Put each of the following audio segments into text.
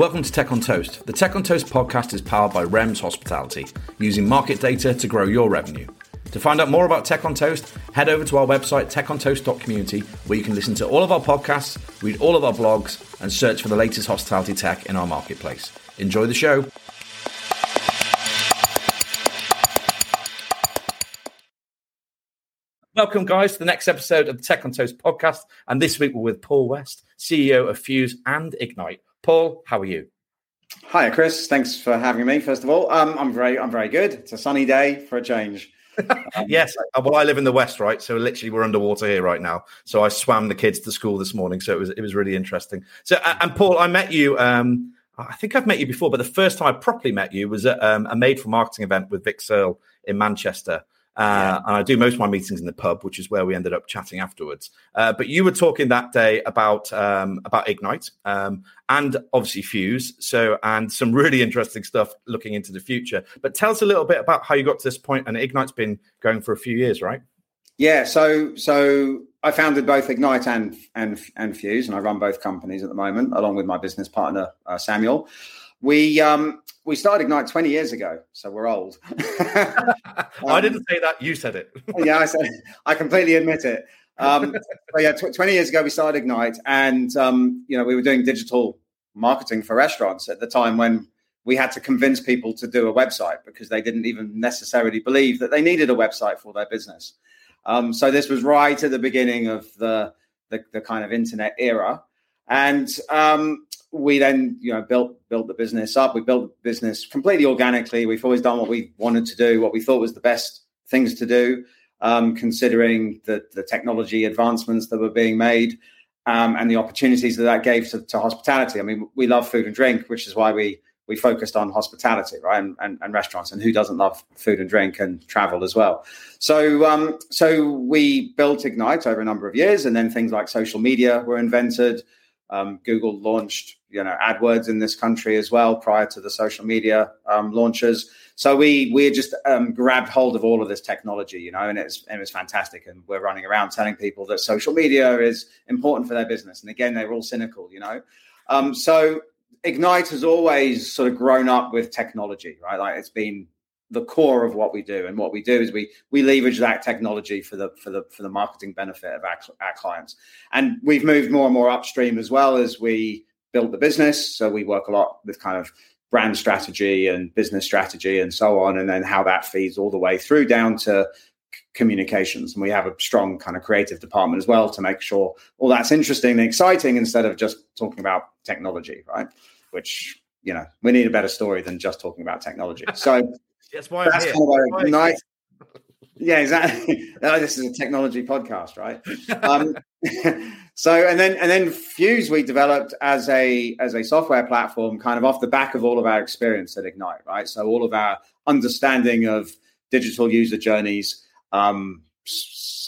Welcome to Tech on Toast. The Tech on Toast podcast is powered by REMS Hospitality, using market data to grow your revenue. To find out more about Tech on Toast, head over to our website, techontoast.community, where you can listen to all of our podcasts, read all of our blogs, and search for the latest hospitality tech in our marketplace. Enjoy the show. Welcome, guys, to the next episode of the Tech on Toast podcast. And this week we're with Paul West, CEO of Fuse and Ignite. Paul, how are you? Hi, Chris. Thanks for having me. First of all, um, I'm very, I'm very good. It's a sunny day for a change. Um, yes, uh, well, I live in the west, right? So literally, we're underwater here right now. So I swam the kids to school this morning, so it was it was really interesting. So, and Paul, I met you. Um, I think I've met you before, but the first time I properly met you was at um, a made for marketing event with Vic Searle in Manchester. Uh, and I do most of my meetings in the pub, which is where we ended up chatting afterwards. Uh, but you were talking that day about um, about Ignite um, and obviously Fuse, so and some really interesting stuff looking into the future. But tell us a little bit about how you got to this point. And Ignite's been going for a few years, right? Yeah. So so I founded both Ignite and and and Fuse, and I run both companies at the moment, along with my business partner uh, Samuel. We um, we started Ignite 20 years ago, so we're old. um, I didn't say that; you said it. yeah, I said. I completely admit it. Um, yeah, tw- 20 years ago we started Ignite, and um, you know we were doing digital marketing for restaurants at the time when we had to convince people to do a website because they didn't even necessarily believe that they needed a website for their business. Um, so this was right at the beginning of the the, the kind of internet era, and um, we then you know built built the business up. We built the business completely organically. We've always done what we wanted to do, what we thought was the best things to do, um, considering the the technology advancements that were being made um, and the opportunities that that gave to, to, hospitality. I mean, we love food and drink, which is why we we focused on hospitality, right, and, and, and restaurants. And who doesn't love food and drink and travel as well? So um, so we built Ignite over a number of years, and then things like social media were invented. Um, Google launched, you know, AdWords in this country as well prior to the social media um, launches. So we we just um, grabbed hold of all of this technology, you know, and it's it was fantastic. And we're running around telling people that social media is important for their business. And again, they're all cynical, you know. Um, so Ignite has always sort of grown up with technology, right? Like it's been the core of what we do and what we do is we we leverage that technology for the for the for the marketing benefit of our, our clients and we've moved more and more upstream as well as we build the business so we work a lot with kind of brand strategy and business strategy and so on and then how that feeds all the way through down to communications and we have a strong kind of creative department as well to make sure all that's interesting and exciting instead of just talking about technology right which you know we need a better story than just talking about technology so that's why That's kind of a nice. Yeah, exactly. oh, this is a technology podcast, right? um, so, and then and then Fuse we developed as a as a software platform, kind of off the back of all of our experience at Ignite, right? So, all of our understanding of digital user journeys, um,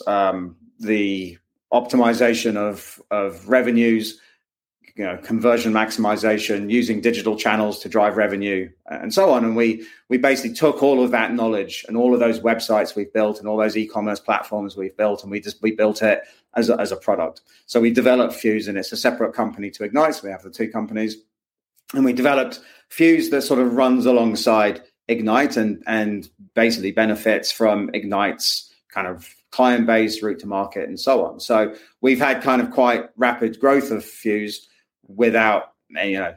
um, the optimization of of revenues, you know conversion maximization using digital channels to drive revenue and so on and we we basically took all of that knowledge and all of those websites we've built and all those e-commerce platforms we've built and we just we built it as a, as a product. So we developed fuse and it's a separate company to ignite so we have the two companies. And we developed fuse that sort of runs alongside ignite and and basically benefits from ignite's kind of client base route to market and so on. So we've had kind of quite rapid growth of fuse without you know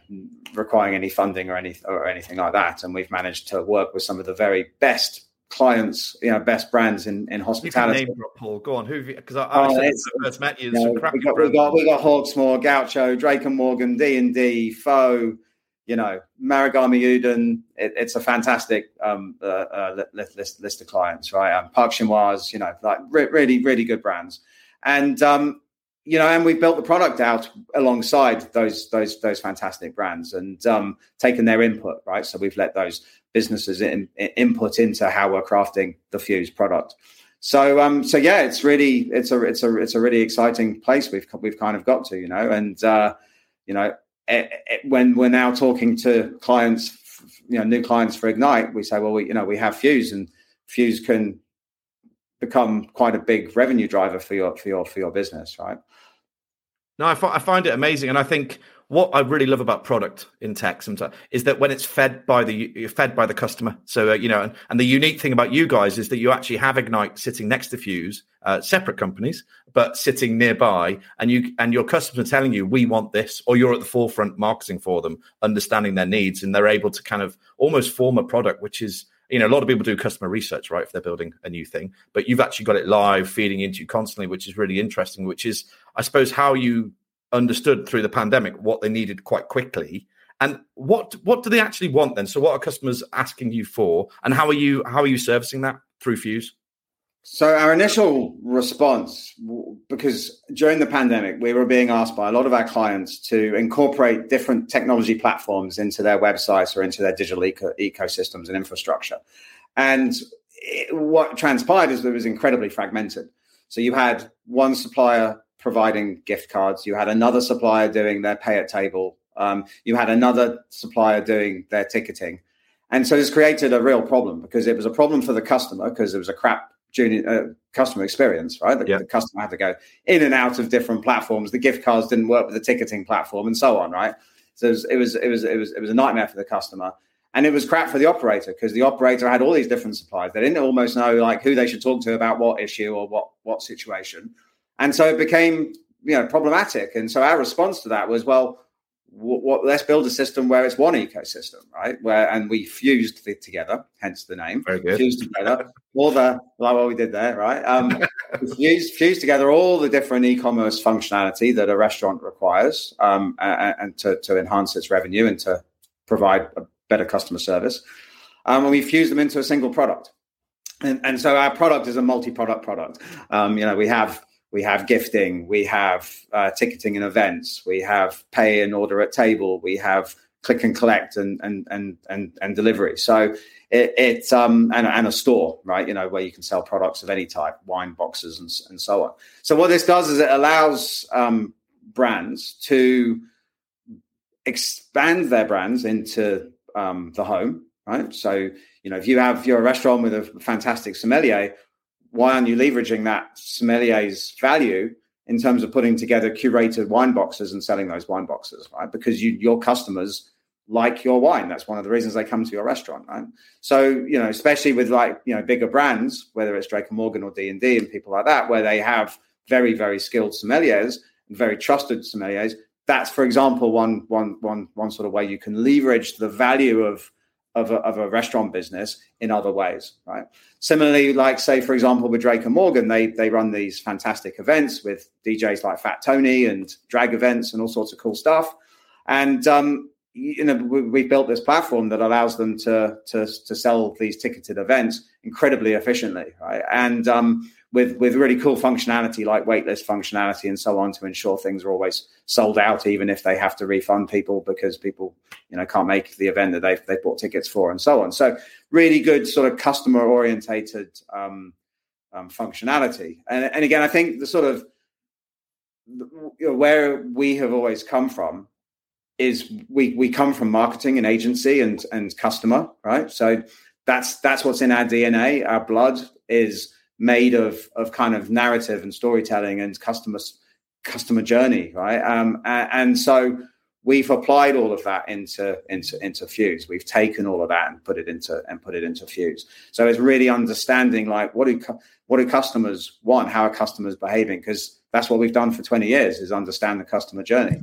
requiring any funding or any or anything like that. And we've managed to work with some of the very best clients, you know, best brands in, in hospitality. name drop, Paul. Go on, who? Because I, I oh, first met you. you know, we, got, we got we got Hawksmoor, Gaucho, Drake and Morgan, D and D, Pho. You know, Marugame Udon. It, it's a fantastic um, uh, uh, list, list of clients, right? Um, Park Chinois, you know, like re- really, really good brands. And um, you know, and we built the product out alongside those those those fantastic brands and um, taken their input, right? So we've let those businesses in, in, input into how we're crafting the Fuse product. So um, so yeah, it's really it's a it's a it's a really exciting place we've we've kind of got to, you know, and uh, you know, it, it, when we're now talking to clients, you know, new clients for Ignite, we say, well, we you know we have Fuse and Fuse can become quite a big revenue driver for your for your for your business, right? No, I, f- I find it amazing, and I think what I really love about product in tech sometimes is that when it's fed by the fed by the customer. So uh, you know, and, and, the unique thing about you guys is that you actually have Ignite sitting next to Fuse, uh, separate companies, but sitting nearby, and you and your customers are telling you we want this, or you're at the forefront marketing for them, understanding their needs, and they're able to kind of almost form a product which is you know, a lot of people do customer research, right? If they're building a new thing, but you've actually got it live feeding into you constantly, which is really interesting, which is, I suppose, how you understood through the pandemic what they needed quite quickly. And what what do they actually want then? So what are customers asking you for? And how are you how are you servicing that through Fuse? So our initial response, because during the pandemic, we were being asked by a lot of our clients to incorporate different technology platforms into their websites or into their digital eco- ecosystems and infrastructure. And it, what transpired is that it was incredibly fragmented. So you had one supplier providing gift cards, you had another supplier doing their pay at table, um, you had another supplier doing their ticketing. And so this created a real problem because it was a problem for the customer because it was a crap junior uh, customer experience, right? The, yeah. the, customer had to go in and out of different platforms. The gift cards didn't work with the ticketing platform, and so on, right? So it was it was it was it was, it was a nightmare for the customer, and it was crap for the operator because the operator had all these different suppliers. They didn't almost know like who they should talk to about what issue or what what situation, and so it became you know problematic. And so our response to that was well what, what, let's build a system where it's one ecosystem, right? Where and we fused it together, hence the name. Very good. Fused together all the like what we did there, right? Um, fused, fused together all the different e-commerce functionality that a restaurant requires, um, and, and to, to enhance its revenue and to provide a better customer service. Um, and we fused them into a single product. And, and so our product is a multi-product product. Um, you know, we have we have gifting, we have uh, ticketing and events, we have pay and order at table, we have click and collect and and and and, and delivery. So it, it um and, and a store, right? You know where you can sell products of any type, wine boxes and and so on. So what this does is it allows um, brands to expand their brands into um, the home, right? So you know if you have you're a restaurant with a fantastic sommelier, why aren't you leveraging that sommelier's value in terms of putting together curated wine boxes and selling those wine boxes, right? Because you, your customers like your wine. That's one of the reasons they come to your restaurant, right? So, you know, especially with like, you know, bigger brands, whether it's Drake and Morgan or D&D and people like that, where they have very, very skilled sommeliers and very trusted sommeliers. That's, for example, one, one, one, one sort of way you can leverage the value of of a, of a restaurant business in other ways, right? Similarly, like say for example with Drake and Morgan, they they run these fantastic events with DJs like Fat Tony and drag events and all sorts of cool stuff. And um, you know we, have built this platform that allows them to to to sell these ticketed events incredibly efficiently, right? And um, with with really cool functionality like waitlist functionality and so on to ensure things are always sold out, even if they have to refund people because people you know can't make the event that they've they bought tickets for and so on. So really good sort of customer orientated um, um, functionality. And and again, I think the sort of you know, where we have always come from is we we come from marketing and agency and and customer, right? So that's that's what's in our DNA. Our blood is made of of kind of narrative and storytelling and customer customer journey, right? Um, and, and, so we've applied all of that into into into Fuse. We've taken all of that and put it into and put it into Fuse. So it's really understanding like what do what do customers want? How are customers behaving? Because that's what we've done for twenty years is understand the customer journey.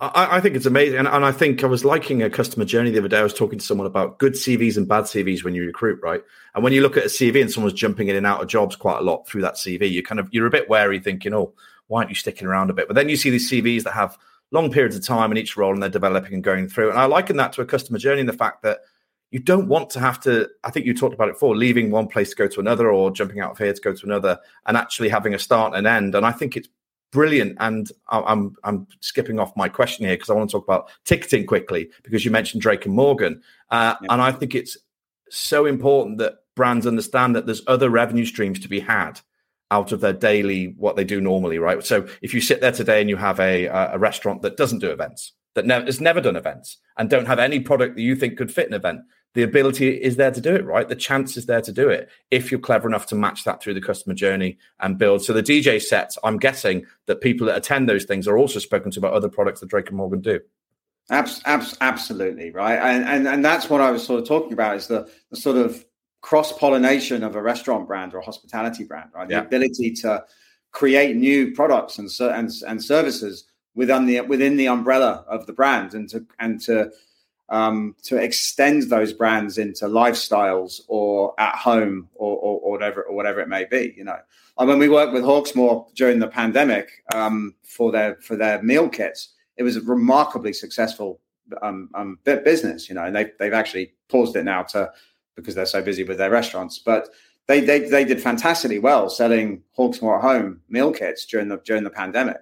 I, I, think it's amazing. And, and, I think I was liking a customer journey the other day. I was talking to someone about good CVs and bad CVs when you recruit, right? And when you look at a CV and someone's jumping in and out of jobs quite a lot through that CV, you kind of you're a bit wary, thinking, "Oh, why aren't you sticking around a bit?" But then you see these CVs that have long periods of time in each role and they're developing and going through. And I liken that to a customer journey in the fact that you don't want to have to. I think you talked about it before, leaving one place to go to another, or jumping out of here to go to another, and actually having a start and end. And I think it's brilliant. And I'm I'm skipping off my question here because I want to talk about ticketing quickly because you mentioned Drake and Morgan, uh, yeah. and I think it's so important that brands understand that there's other revenue streams to be had out of their daily what they do normally, right? So if you sit there today and you have a a restaurant that doesn't do events, that never has never done events, and don't have any product that you think could fit an event, the ability is there to do it, right? The chance is there to do it if you're clever enough to match that through the customer journey and build. So the DJ sets, I'm guessing that people that attend those things are also spoken to about other products that Drake and Morgan do. Abs- abs- absolutely right, and, and and that's what I was sort of talking about is the, the sort of cross pollination of a restaurant brand or a hospitality brand, right? The yeah. ability to create new products and, and and services within the within the umbrella of the brand, and to and to um, to extend those brands into lifestyles or at home or, or, or, whatever or whatever it may be. You know, and when we worked with Hawksmoor during the pandemic um, for their for their meal kits, it was a remarkably successful um, um, business. You know, and they they've actually paused it now to because they're so busy with their restaurants, but. They, they, they did fantastically well selling Hawksmoor at home meal kits during the during the pandemic,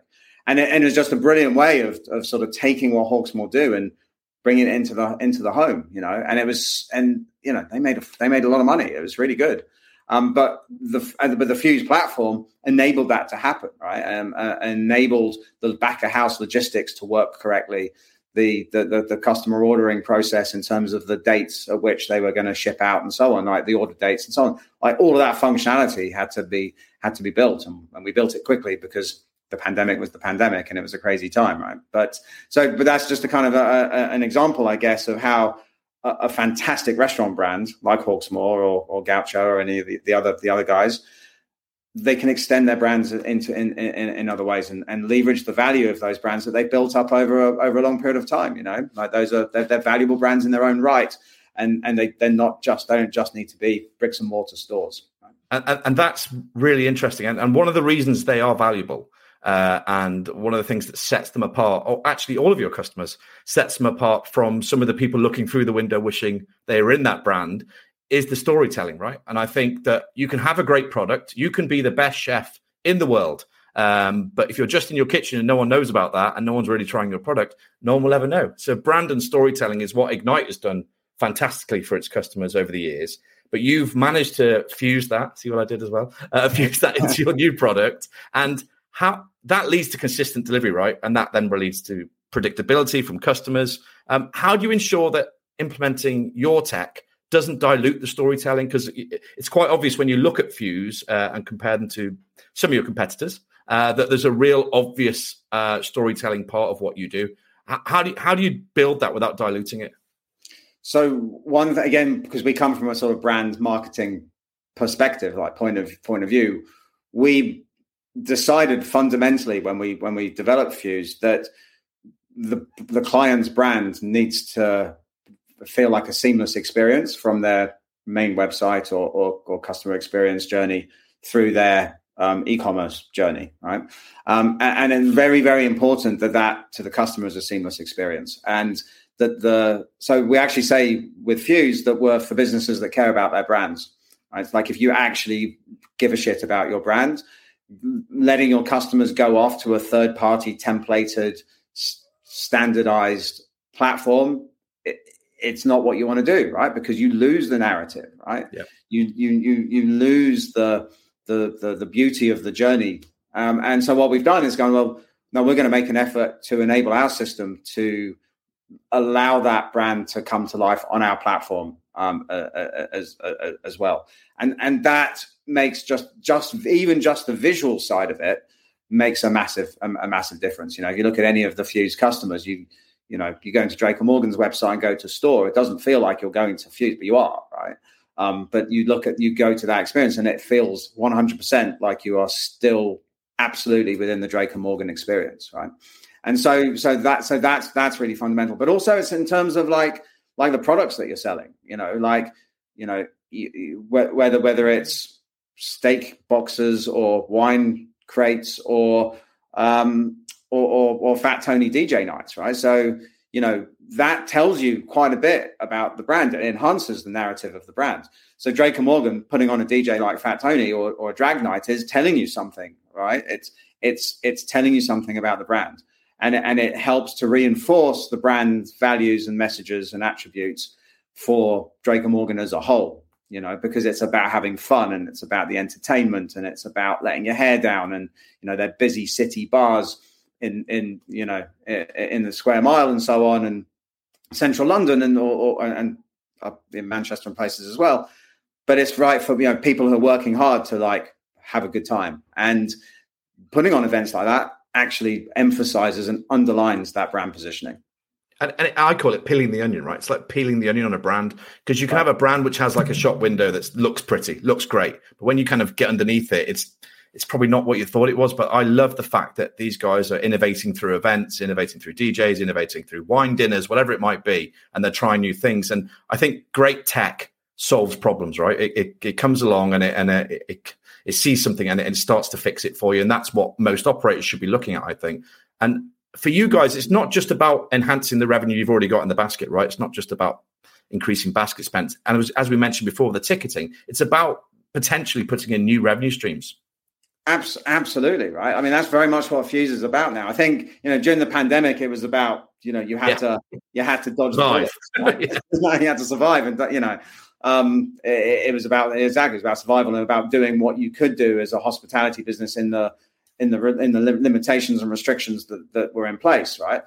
and it, and it was just a brilliant way of, of sort of taking what Hawksmoor do and bringing it into the into the home, you know. And it was, and you know, they made a, they made a lot of money. It was really good. Um, but the but the Fuse platform enabled that to happen, right? Um, uh, enabled the back of house logistics to work correctly, the, the, the customer ordering process in terms of the dates at which they were going to ship out and so on, like the order dates and so on. Like all of that functionality had to be had to be built, and, and we built it quickly because the pandemic was the pandemic and it was a crazy time, right? But so, but that's just a kind of a, a, an example, I guess, of how a, a, fantastic restaurant brand like Hawksmoor or, or Gaucho or any of the, the, other the other guys, they can extend their brands into in, in, in other ways and, and, leverage the value of those brands that they've built up over a, over a long period of time. You know, like those are they're, they're valuable brands in their own right, and and they they're not just they don't just need to be bricks and mortar stores. And, and, and, that's really interesting. And, and one of the reasons they are valuable uh, and one of the things that sets them apart, or actually all of your customers, sets them apart from some of the people looking through the window wishing they were in that brand, is the storytelling, right? And I think that you can have a great product, you can be the best chef in the world. Um, but if you're just in your kitchen and no one knows about that and no one's really trying your product, no one will ever know. So, brand and storytelling is what Ignite has done fantastically for its customers over the years. But you've managed to fuse that, see what I did as well, uh, fuse that into your new product. And how that leads to consistent delivery, right? And that then leads to predictability from customers. Um, how do you ensure that implementing your tech doesn't dilute the storytelling? Because it's quite obvious when you look at Fuse uh, and compare them to some of your competitors uh, that there's a real obvious uh, storytelling part of what you do. How do you, how do you build that without diluting it? So one again, because we come from a sort of brand marketing perspective, like point of point of view, we decided fundamentally when we when we developed Fuse that the the client's brand needs to feel like a seamless experience from their main website or, or, or customer experience journey through their um, e-commerce journey, right? Um, and, and very, very important that that to the customer is a seamless experience, and that the so we actually say with Fuse that we're for businesses that care about their brands. Right? It's like if you actually give a shit about your brand, letting your customers go off to a third party templated standardized platform it, it's not what you want to do right? Because you lose the narrative right? Yeah. you you you you lose the the the, the beauty of the journey. Um, and so what we've done is gone well no we're going to make an effort to enable our system to allow that brand to come to life on our platform um, uh, uh, as uh, as well. And and that makes just just even just the visual side of it makes a massive a, a, massive difference. You know, if you look at any of the Fuse customers, you you know, you go into Drake and Morgan's website and go to store, it doesn't feel like you're going to Fuse, but you are, right? Um, but you look at you go to that experience and it feels 100% like you are still absolutely within the Drake and Morgan experience, right? And so so that so that's that's really fundamental. But also it's in terms of like like the products that you're selling, you know, like you know whether whether it's steak boxes or wine crates or um, or, or, or Fat Tony DJ nights, right? So you know that tells you quite a bit about the brand. It enhances the narrative of the brand. So Drake and Morgan putting on a DJ like Fat Tony or, or drag night is telling you something, right? It's it's it's telling you something about the brand, and and it helps to reinforce the brand's values and messages and attributes for Drake and Morgan as a whole you know, because it's about having fun and it's about the entertainment and it's about letting your hair down and you know they're busy city bars in in you know in the square mile and so on and central London and or, or and up in Manchester and places as well. But it's right for you know people who are working hard to like have a good time and putting on events like that actually emphasizes and underlines that brand positioning. And, and, I call it peeling the onion, right? It's like peeling the onion on a brand because you can have a brand which has like a shop window that looks pretty, looks great, but when you kind of get underneath it, it's it's probably not what you thought it was. But I love the fact that these guys are innovating through events, innovating through DJs, innovating through wine dinners, whatever it might be, and they're trying new things. And I think great tech solves problems, right? It, it, it comes along and it and it, it, it sees something and it, starts to fix it for you, and that's what most operators should be looking at, I think. And for you guys, it's not just about enhancing the revenue you've already got in the basket, right? It's not just about increasing basket spend. And was, as we mentioned before, the ticketing, it's about potentially putting in new revenue streams. absolutely, right? I mean, that's very much what Fuse is about now. I think, you know, during the pandemic, it was about, you know, you had yeah. to, you had to dodge survive. the bullets. Right? you had to survive. And, you know, um, it, it was about, exactly, it was about survival and about doing what you could do as a hospitality business in the, in the in the limitations and restrictions that, that were in place, right?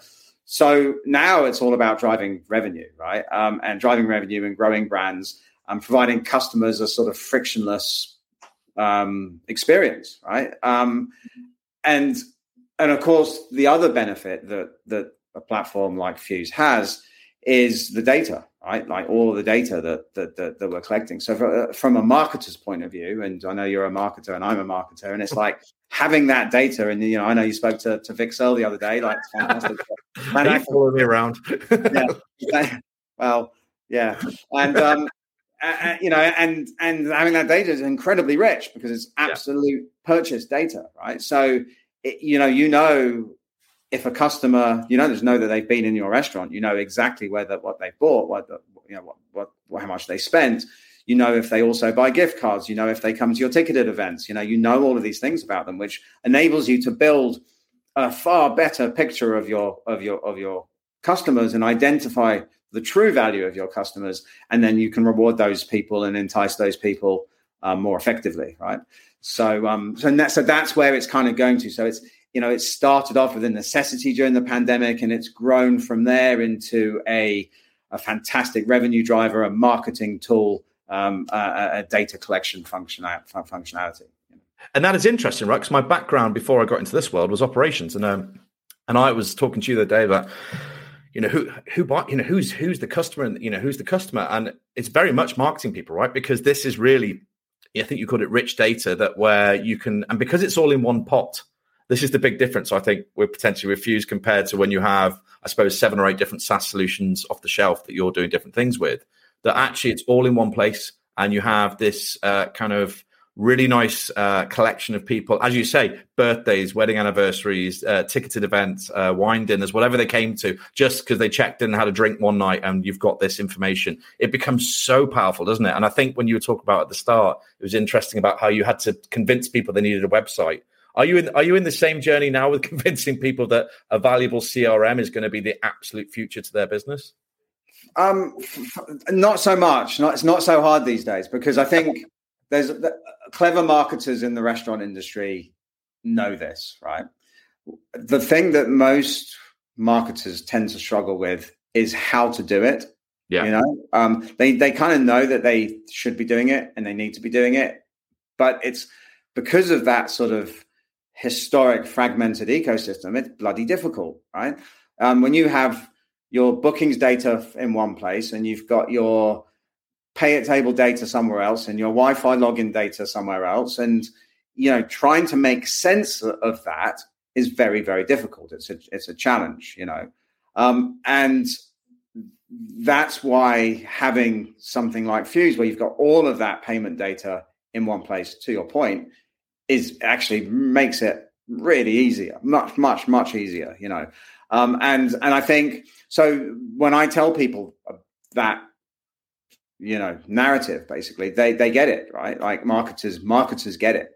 So now it's all about driving revenue, right? Um, and driving revenue and growing brands and providing customers a sort of frictionless um, experience, right? Um, and and of course, the other benefit that that a platform like Fuse has is the data, right? Like all the data that that, that, that we're collecting. So for, uh, from a marketer's point of view, and I know you're a marketer and I'm a marketer, and it's like having that data. And you know, I know you spoke to to Searle the other day. Like, fantastic. Man, following me around. yeah. Well, yeah, and um, uh, you know, and and having that data is incredibly rich because it's absolute yeah. purchase data, right? So, it, you know, you know if a customer, you know, just know that they've been in your restaurant, you know exactly whether what they bought, what you know, what, what, how much they spent. You know if they also buy gift cards. You know if they come to your ticketed events. You know you know all of these things about them, which enables you to build a far better picture of your of your of your customers and identify the true value of your customers, and then you can reward those people and entice those people um, more effectively, right? So, um, so, that, so that's where it's kind of going to. So it's you know, it started off with a necessity during the pandemic and it's grown from there into a, a fantastic revenue driver, a marketing tool, um, a, a, data collection functionality. And that is interesting, right? Because my background before I got into this world was operations, and um, and I was talking to you the other day about, you know, who who buy, you know, who's who's the customer, and you know, who's the customer, and it's very much marketing people, right? Because this is really, I think you called it rich data that where you can, and because it's all in one pot, this is the big difference, I think, with potentially refused compared to when you have, I suppose, seven or eight different SaaS solutions off the shelf that you're doing different things with. That actually it's all in one place, and you have this uh, kind of really nice uh, collection of people, as you say, birthdays, wedding anniversaries, uh, ticketed events, uh, wine dinners, whatever they came to, just because they checked in and had a drink one night, and you've got this information. It becomes so powerful, doesn't it? And I think when you were talking about at the start, it was interesting about how you had to convince people they needed a website are you in are you in the same journey now with convincing people that a valuable CRM is going to be the absolute future to their business? Um, not so much. Not it's not so hard these days because I think there's the, clever marketers in the restaurant industry know this, right? The thing that most marketers tend to struggle with is how to do it. Yeah. You know, um, they they kind of know that they should be doing it and they need to be doing it, but it's because of that sort of historic fragmented ecosystem, it's bloody difficult, right? Um, when you have your bookings data in one place and you've got your pay at table data somewhere else and your Wi-Fi login data somewhere else, and you know, trying to make sense of that is very, very difficult. It's a it's a challenge, you know, um, and that's why having something like Fuse, where you've got all of that payment data in one place, to your point, is actually makes it really easier, much, much, much easier, you know. Um, and and I think so when I tell people that you know narrative, basically they they get it right. Like marketers, marketers get it.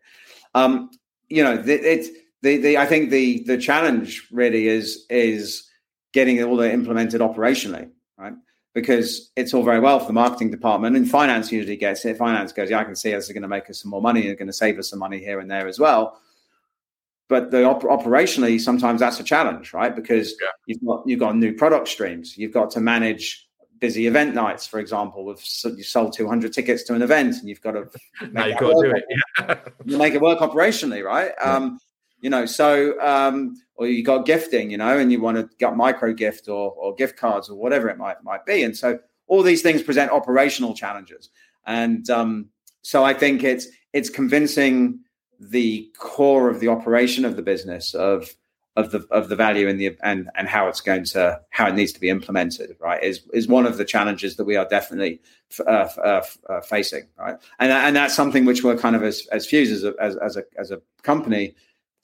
Um, you know, it's the, the I think the the challenge really is is getting it all implemented operationally, right? Because it's all very well for the marketing department and finance usually gets it. Finance goes, yeah, I can see this is going to make us some more money. It's going to save us some money here and there as well. But the op- operationally, sometimes that's a challenge, right? Because yeah. you've got you've got new product streams. You've got to manage busy event nights, for example, with you sold 200 tickets to an event and you've got to now you've got to do it. Yeah. make it work operationally, right? Yeah. Um, you know, so um, or you got gifting, you know, and you want to get micro gift or, or gift cards or whatever it might might be, and so all these things present operational challenges, and um, so I think it's it's convincing the core of the operation of the business of of the of the value in the and and how it's going to how it needs to be implemented right is is one of the challenges that we are definitely uh, uh, uh, facing right? And and that's something which we're kind of as as Fuse as a, as, as a as a company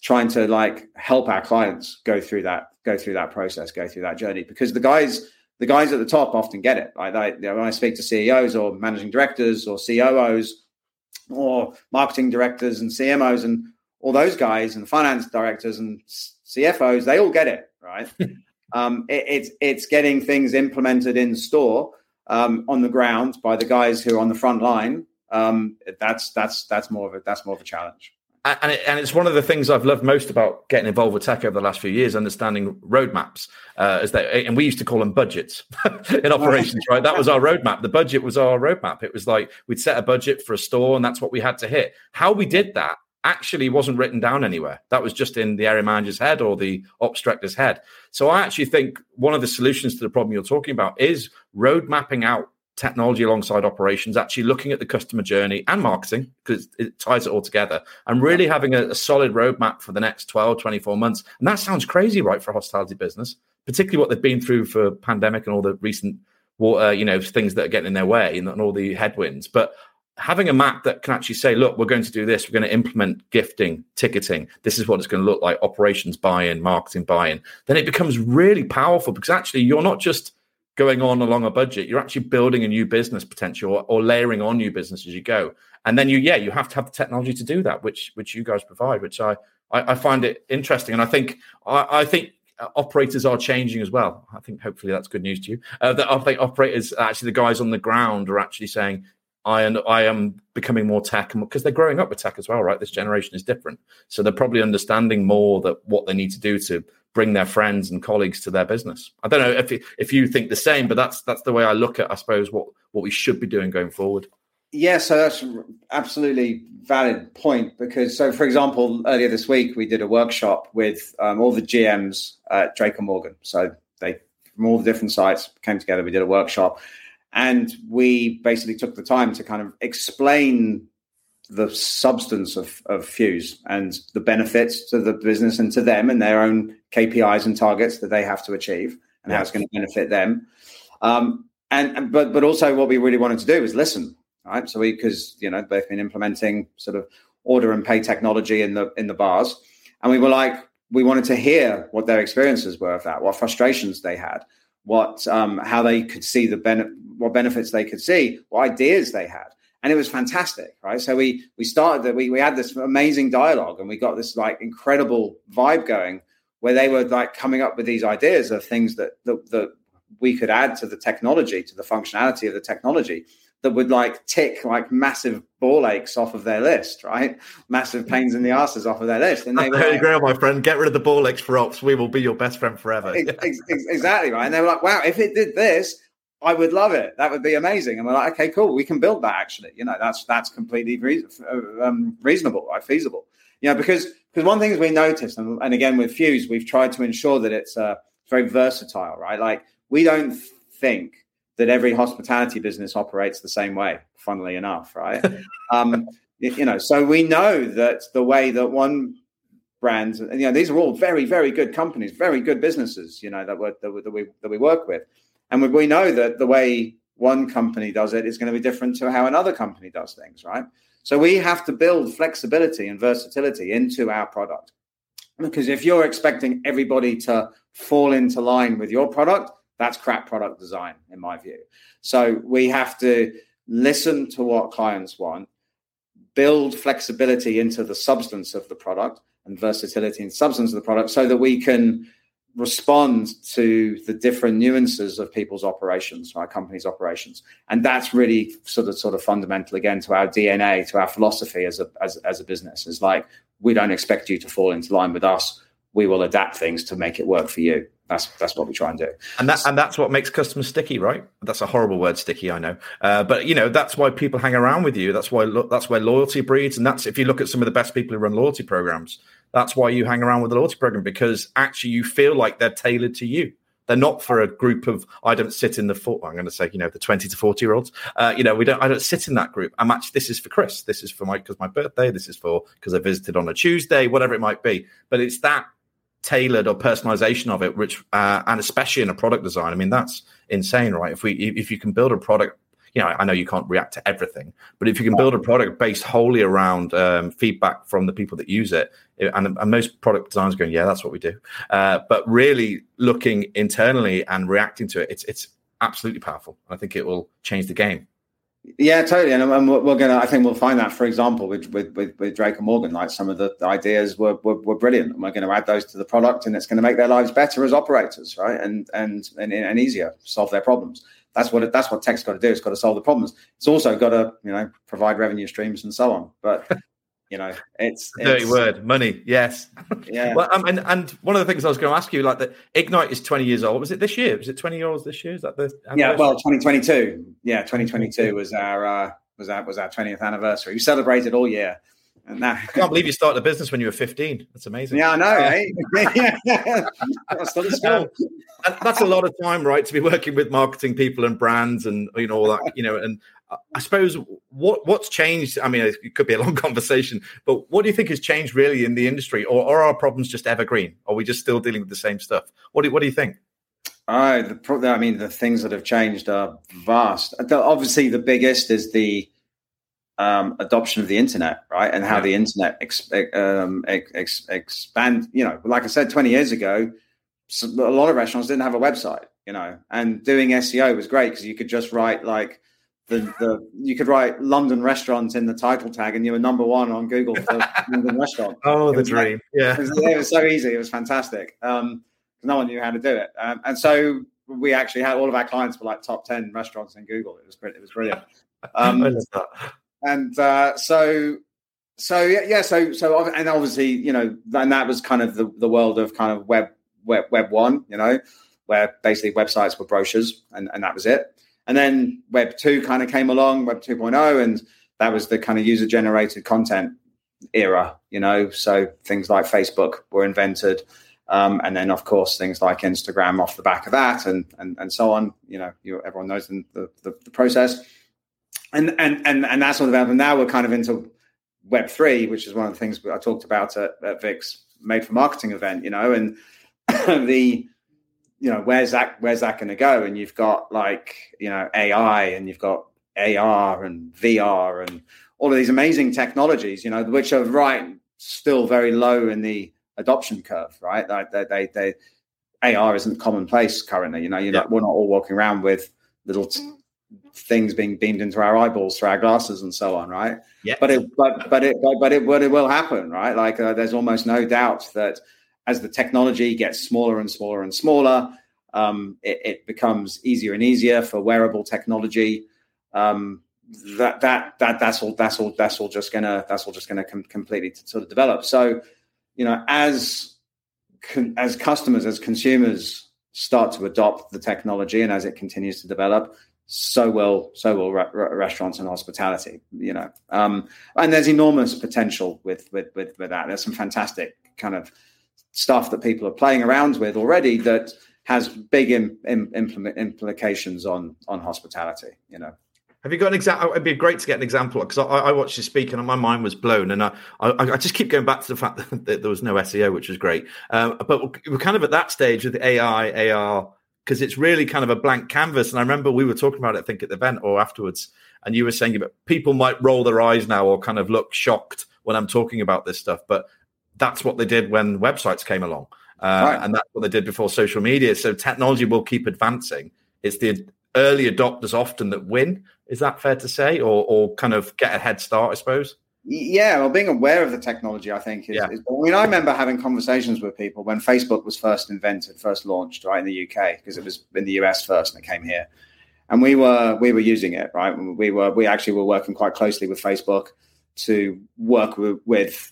trying to like help our clients go through that go through that process go through that journey because the guys the guys at the top often get it like they, you know, when I speak to CEOs or managing directors or COOs or marketing directors and CMOs and all those guys and finance directors and CFOs, they all get it, right? um, it, it's it's getting things implemented in store um, on the ground by the guys who are on the front line. Um, that's that's that's more of a that's more of a challenge. And, it, and it's one of the things I've loved most about getting involved with tech over the last few years, understanding roadmaps. Uh, is that, and we used to call them budgets in operations, right? That was our roadmap. The budget was our roadmap. It was like we'd set a budget for a store, and that's what we had to hit. How we did that actually wasn't written down anywhere. That was just in the area manager's head or the ops director's head. So I actually think one of the solutions to the problem you're talking about is road mapping out technology alongside operations, actually looking at the customer journey and marketing because it ties it all together and really having a, a solid roadmap for the next 12, 24 months. And that sounds crazy, right, for a hospitality business, particularly what they've been through for pandemic and all the recent water, uh, you know, things that are getting in their way and, and all the headwinds. But having a map that can actually say, look, we're going to do this, we're going to implement gifting, ticketing, this is what it's going to look like, operations buy in, marketing buy in, then it becomes really powerful because actually you're not just going on along a budget, you're actually building a new business potential or, or layering on new business as you go. And then you, yeah, you have to have the technology to do that, which which you guys provide, which I I, I find it interesting, and I think I, I think operators are changing as well. I think hopefully that's good news to you. Uh, that I think operators, actually the guys on the ground, are actually saying, I and I am becoming more tech because they're growing up with tech as well, right? This generation is different, so they're probably understanding more that what they need to do to bring their friends and colleagues to their business. I don't know if if you think the same, but that's that's the way I look at, I suppose, what what we should be doing going forward. Yeah, so that's absolutely valid point because so for example, earlier this week we did a workshop with um, all the GMs at Drake and Morgan. So they from all the different sites came together. We did a workshop and we basically took the time to kind of explain the substance of, of Fuse and the benefits to the business and to them and their own KPIs and targets that they have to achieve and yeah. how it's going to benefit them. Um, and, and but but also what we really wanted to do was listen, right? So we because you know they've been implementing sort of order and pay technology in the in the bars, and we were like we wanted to hear what their experiences were of that, what frustrations they had, what um, how they could see the benefit, what benefits they could see, what ideas they had, and it was fantastic, right? So we we started that we we had this amazing dialogue, and we got this like incredible vibe going where they were like coming up with these ideas of things that that, that we could add to the technology, to the functionality of the technology that would like tick like massive ball aches off of their list, right? Massive pains in the asses off of their list. And they were like, agree, my friend. Get rid of the ball aches for ops. We will be your best friend forever. exactly right. And they were like, wow, if it did this, I would love it. That would be amazing. And we're like, okay, cool. We can build that. Actually, you know, that's that's completely re- um, reasonable, right? Feasible. You know, because because one thing is we noticed, and, and, again with Fuse, we've tried to ensure that it's uh, very versatile, right? Like we don't think that every hospitality business operates the same way, funnily enough, right? um, you know, so we know that the way that one brand, you know, these are all very, very good companies, very good businesses, you know, that, we that, we, that we work with. And we know that the way one company does it is going to be different to how another company does things, right? So we have to build flexibility and versatility into our product. Because if you're expecting everybody to fall into line with your product, that's crap product design, in my view. So we have to listen to what clients want, build flexibility into the substance of the product and versatility and substance of the product so that we can respond to the different nuances of people's operations, our company's operations. And that's really sort of sort of fundamental again to our DNA, to our philosophy as a as, as a business. Is like we don't expect you to fall into line with us. We will adapt things to make it work for you that's that's what we try and do. And that and that's what makes customers sticky, right? That's a horrible word, sticky. I know, uh, but you know that's why people hang around with you. That's why lo- that's where loyalty breeds, and that's if you look at some of the best people who run loyalty programs, that's why you hang around with the loyalty program because actually you feel like they're tailored to you. They're not for a group of. I don't sit in the. Foot, I'm going to say, you know, the 20 to 40 year olds. Uh, you know, we don't. I don't sit in that group. I'm actually. This is for Chris. This is for my because my birthday. This is for because I visited on a Tuesday. Whatever it might be. But it's that tailored or personalization of it, which uh, and especially in a product design, I mean that's insane, right? If we if you can build a product, you know, I know you can't react to everything, but if you can build a product based wholly around um, feedback from the people that use it, and, and most product designers going, yeah, that's what we do, uh, but really looking internally and reacting to it, it's it's absolutely powerful. I think it will change the game. Yeah, totally. And, and we're, going to, I think we'll find that, for example, with, with, with, with Drake and Morgan, like some of the ideas were, were, were, brilliant. And we're going to add those to the product and it's going to make their lives better as operators, right? And, and, and, and easier, solve their problems. That's what, it, that's what tech's got to do. It's got to solve the problems. It's also got to, you know, provide revenue streams and so on. But you know, it's, it's dirty word, money. Yes. Yeah. well, um, and and one of the things I was going to ask you, like the Ignite is twenty years old. Was it this year? Was it twenty years old this year? Is that the yeah? Well, twenty twenty two. Yeah, twenty twenty two was our uh, was our was our twentieth anniversary. We celebrated all year. Now, I can't believe you started a business when you were 15. That's amazing. Yeah, I know. Uh, yeah. Um, that's a lot of time, right? To be working with marketing people and brands and you know all that, you know, and I suppose what what's changed. I mean, it could be a long conversation, but what do you think has changed really in the industry, or, or are our problems just evergreen? Are we just still dealing with the same stuff? What do what do you think? Oh, the, I mean, the things that have changed are vast. Obviously, the biggest is the um, adoption of the internet, right, and how yeah. the internet ex, um, ex, expand. You know, like I said, twenty years ago, a lot of restaurants didn't have a website. You know, and doing SEO was great because you could just write like the, the you could write London restaurants in the title tag and you were number one on Google for London restaurant. Oh, the dream! Like, yeah, it was, it was, so easy. It was fantastic. Um, no one knew how to do it, um, and so we actually had all of our clients were like top ten restaurants in Google. It was it was brilliant. Um, and uh, so so yeah, yeah, so so and obviously you know, and that was kind of the, the world of kind of web web web one, you know, where basically websites were brochures and, and that was it. And then Web 2 kind of came along, Web 2.0, and that was the kind of user generated content era, you know. So things like Facebook were invented. Um, and then, of course, things like Instagram off the back of that, and and, and so on. You know, you, everyone knows the, the, the, process, and and and and that's sort of happened. Now we're kind of into Web three, which is one of the things I talked about at, at Vic's Made for Marketing event. You know, and the you know, where's that where's that going to go? And you've got like you know AI, and you've got AR and VR, and all of these amazing technologies, you know, which are right still very low in the adoption curve, right? Like they, they, they AR isn't commonplace currently. You know, you're yeah. not, we're not all walking around with little t- mm. Things being beamed into our eyeballs through our glasses and so on, right? Yeah. But it, but but it, but, but it, but it will happen, right? Like uh, there's almost no doubt that as the technology gets smaller and smaller and smaller, um, it, it, becomes easier and easier for wearable technology. Um, that that that that's all that's all that's all just gonna that's all just gonna com- completely sort of develop. So, you know, as con- as customers, as consumers start to adopt the technology, and as it continues to develop, so will so will re- re- restaurants and hospitality. You know, um, and there's enormous potential with with with with that. There's some fantastic kind of stuff that people are playing around with already that has big Im, Im, implications on on hospitality. You know. Have you got an example? It'd be great to get an example because I, I, watched you speak and my mind was blown. And I, I, I, just keep going back to the fact that, there was no SEO, which was great. Um, but we're kind of at that stage with AI, AR, because it's really kind of a blank canvas. And I remember we were talking about it, I think, at the event or afterwards. And you were saying that people might roll their eyes now or kind of look shocked when I'm talking about this stuff. But that's what they did when websites came along. Uh, right. And that's what they did before social media. So technology will keep advancing. It's the early adopters often that win. Is that fair to say, or or kind of get a head start? I suppose. Yeah, well, being aware of the technology, I think, is, yeah. is, I mean, I remember having conversations with people when Facebook was first invented, first launched, right in the UK, because it was in the US first and it came here, and we were we were using it, right? We were we actually were working quite closely with Facebook to work with, with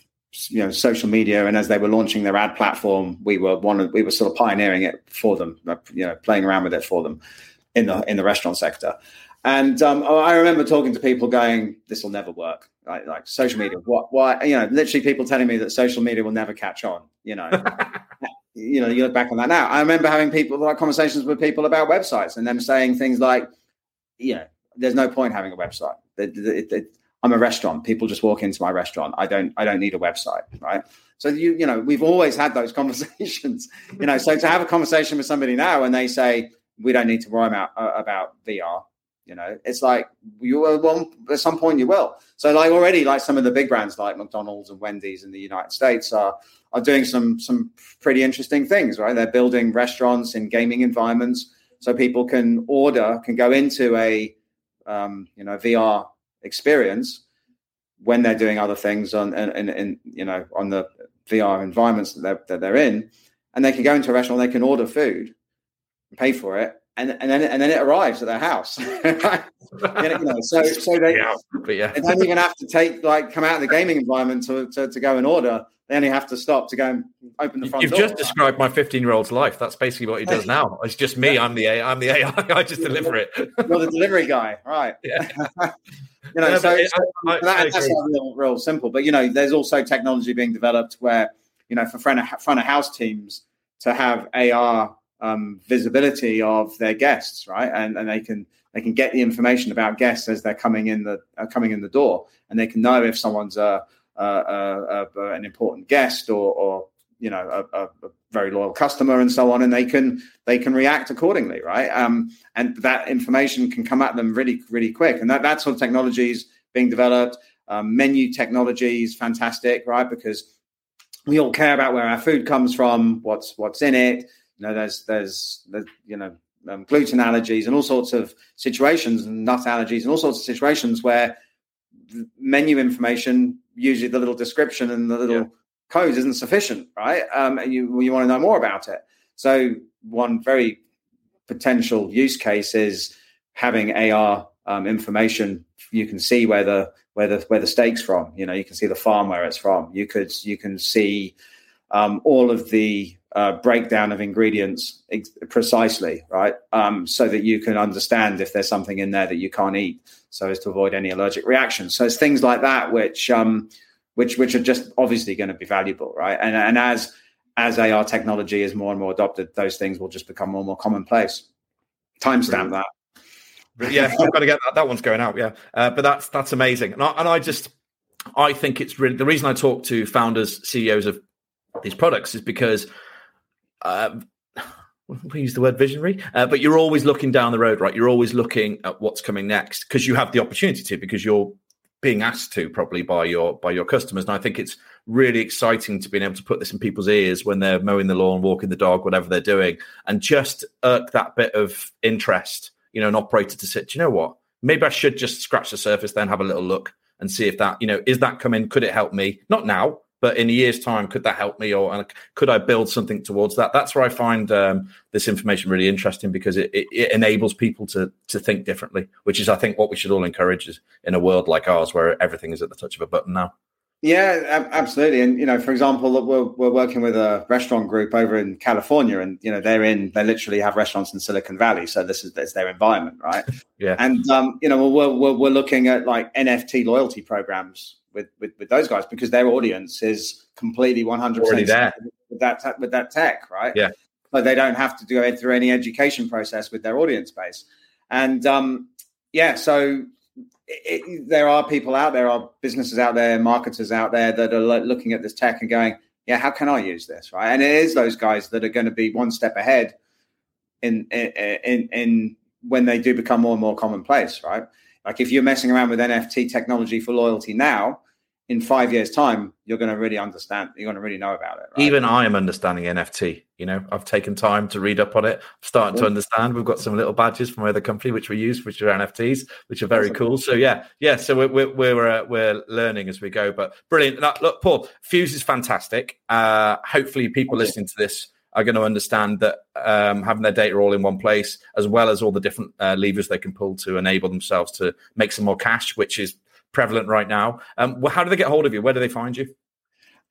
you know social media and as they were launching their ad platform we were one of we were sort of pioneering it for them you know playing around with it for them in the in the restaurant sector and um, i remember talking to people going this will never work like, like social media what why you know literally people telling me that social media will never catch on you know you know you look back on that now i remember having people like conversations with people about websites and them saying things like you know there's no point having a website it, it, it, I'm a restaurant. People just walk into my restaurant. I don't I don't need a website, right? So you you know we've always had those conversations. you know, so to have a conversation with somebody now and they say we don't need to worry about uh, about VR, you know, it's like you will at some point you will. So like already like some of the big brands like McDonald's and Wendy's in the United States are are doing some some pretty interesting things, right? They're building restaurants in gaming environments so people can order can go into a um, you know VR experience when they're doing other things on and, and, you know on the VR environments that they're, that they're in, and they can go into a restaurant, they can order food, and pay for it, and and then and then it arrives at their house. you know, so so they, yeah, yeah. they don't even have to take like come out of the gaming environment to, to, to go and order. They only have to stop to go and open the front. Door. You've door. just described my 15 year old's life. That's basically what he does now. It's just me. I'm the AI. I'm the AI. I just deliver it. You're the delivery guy, right? Yeah. you know, so, so I, I, that, that's real, real simple. But you know, there's also technology being developed where you know for front of, front of house teams to have AR um, visibility of their guests, right? And and they can they can get the information about guests as they're coming in the uh, coming in the door, and they can know if someone's a, a, a, a an important guest or, or you know a, very loyal customer and so on, and they can they can react accordingly, right? Um, and that information can come at them really really quick, and that that sort of technology is being developed. Um, menu technology is fantastic, right? Because we all care about where our food comes from, what's what's in it you know, there's there's, there's you know um, gluten allergies and all sorts of situations, and nut allergies and all sorts of situations where menu information, usually the little description and the little yeah. code isn't sufficient, right? Um, and you you want to know more about it. So one very potential use case is having AR um, information. You can see where the where the where the steak's from. You know, you can see the farm where it's from. You could you can see um, all of the uh, breakdown of ingredients ex- precisely, right? Um, so that you can understand if there's something in there that you can't eat, so as to avoid any allergic reactions. So it's things like that which um, which which are just obviously going to be valuable, right? And and as as AR technology is more and more adopted, those things will just become more and more commonplace. Timestamp that. yeah, I've got to get that. That one's going out. Yeah, uh, but that's that's amazing, and I, and I just I think it's really the reason I talk to founders, CEOs of these products is because uh, we use the word visionary, uh, but you're always looking down the road, right? You're always looking at what's coming next because you have the opportunity to, because you're being asked to probably by your by your customers. And I think it's really exciting to being able to put this in people's ears when they're mowing the lawn, walking the dog, whatever they're doing, and just irk that bit of interest, you know, an operator to sit, you know what? Maybe I should just scratch the surface, then have a little look and see if that, you know, is that coming? Could it help me? Not now, but in a year's time, could that help me, or could I build something towards that? That's where I find um, this information really interesting because it, it, it, enables people to to think differently, which is, I think, what we should all encourage is in a world like ours where everything is at the touch of a button now. Yeah, absolutely. And you know, for example, we're we're working with a restaurant group over in California, and you know, they're in they literally have restaurants in Silicon Valley, so this is their environment, right? yeah. And um, you know, we're, we're we're looking at like NFT loyalty programs with, with, with those guys because their audience is completely 100 percent there with that with that tech, right? Yeah, but they don't have to go through any education process with their audience base, and um, yeah, so it, it, there are people out there, are businesses out there, marketers out there that are looking at this tech and going, yeah, how can I use this, right? And it is those guys that are going to be one step ahead in in, in, in when they do become more and more commonplace, right? Like if you're messing around with NFT technology for loyalty now, in five years' time, you're going to really understand. You're going to really know about it. Right? Even I am understanding NFT. You know, I've taken time to read up on it. I'm starting cool. to understand. We've got some little badges from other company which we use, which are NFTs, which are very cool. So yeah, yeah. So we're we're we're, uh, we're learning as we go. But brilliant. Now, look, Paul, Fuse is fantastic. Uh, hopefully, people listening to this are going to understand that um, having their data all in one place, as well as all the different uh, levers they can pull to enable themselves to make some more cash, which is prevalent right now. Um, well, how do they get hold of you? Where do they find you?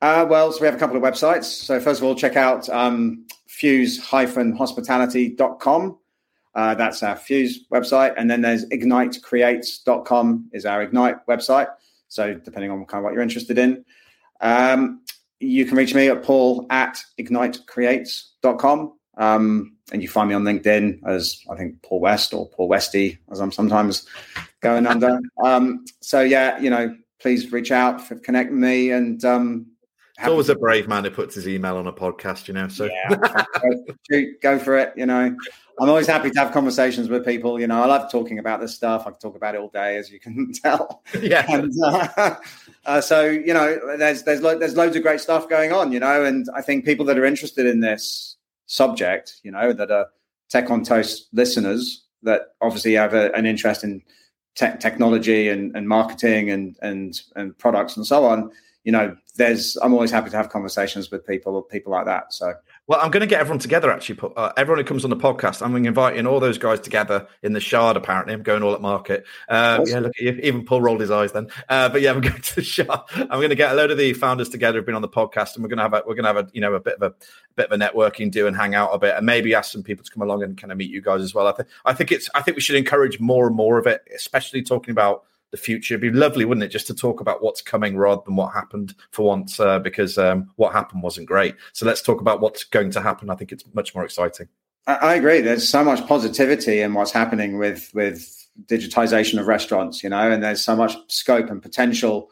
Uh, well, so we have a couple of websites. So first of all, check out um, fuse-hospitality.com. Uh, that's our Fuse website. And then there's ignitecreates.com is our Ignite website. So depending on kind of what you're interested in. Um, you can reach me at paul at ignitecreates.com. Um, and you find me on LinkedIn as I think Paul West or Paul Westy, as I'm sometimes going under. Um, so yeah, you know, please reach out, connect me, and um, it's always a brave man who puts his email on a podcast, you know. So yeah, go, go for it. You know, I'm always happy to have conversations with people. You know, I love talking about this stuff. I can talk about it all day, as you can tell. Yeah. And, uh, uh, so you know, there's there's lo- there's loads of great stuff going on. You know, and I think people that are interested in this subject, you know, that are Tech on Toast listeners that obviously have a, an interest in te- technology and, and marketing and and and products and so on you know, there's I'm always happy to have conversations with people people like that. So well, I'm going to get everyone together. Actually, uh, everyone who comes on the podcast, I'm inviting all those guys together in the Shard. Apparently, I'm going all at market. Uh, awesome. Yeah, look, even Paul rolled his eyes then. Uh, but yeah, I'm going to the Shard. I'm going to get a load of the founders together who've been on the podcast, and we're going to have a, we're going to have a you know a bit of a, a bit of a networking do and hang out a bit, and maybe ask some people to come along and kind of meet you guys as well. I think I think it's I think we should encourage more and more of it, especially talking about the future. It'd be lovely, wouldn't it, just to talk about what's coming rather than what happened for once, uh, because um, what happened wasn't great. So let's talk about what's going to happen. I think it's much more exciting. I, I agree. There's so much positivity in what's happening with with digitization of restaurants, you know, and there's so much scope and potential.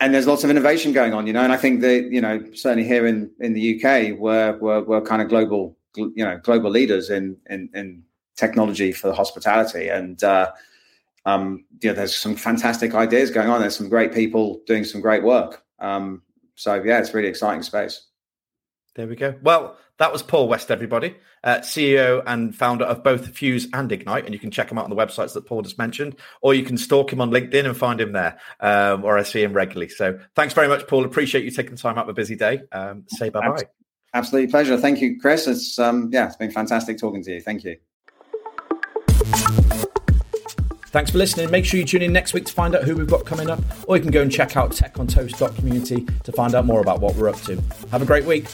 And there's lots of innovation going on, you know, and I think that you know certainly here in, in the UK, we're, we're we're kind of global, you know, global leaders in in, in technology for hospitality, and uh, um, you know, there's some fantastic ideas going on. There's some great people doing some great work. Um, so yeah, it's really exciting space. There we go. Well, that was Paul West, everybody, uh, CEO and founder of both Fuse and Ignite. And you can check him out on the websites that Paul just mentioned, or you can stalk him on LinkedIn and find him there, um, or I see him regularly. So thanks very much, Paul. Appreciate you taking time out of a busy day. Um, say bye bye. Absolutely pleasure. Thank you, Chris. It's um, yeah, it's been fantastic talking to you. Thank you. Thanks for listening. Make sure you tune in next week to find out who we've got coming up, or you can go and check out techontoast.community to find out more about what we're up to. Have a great week.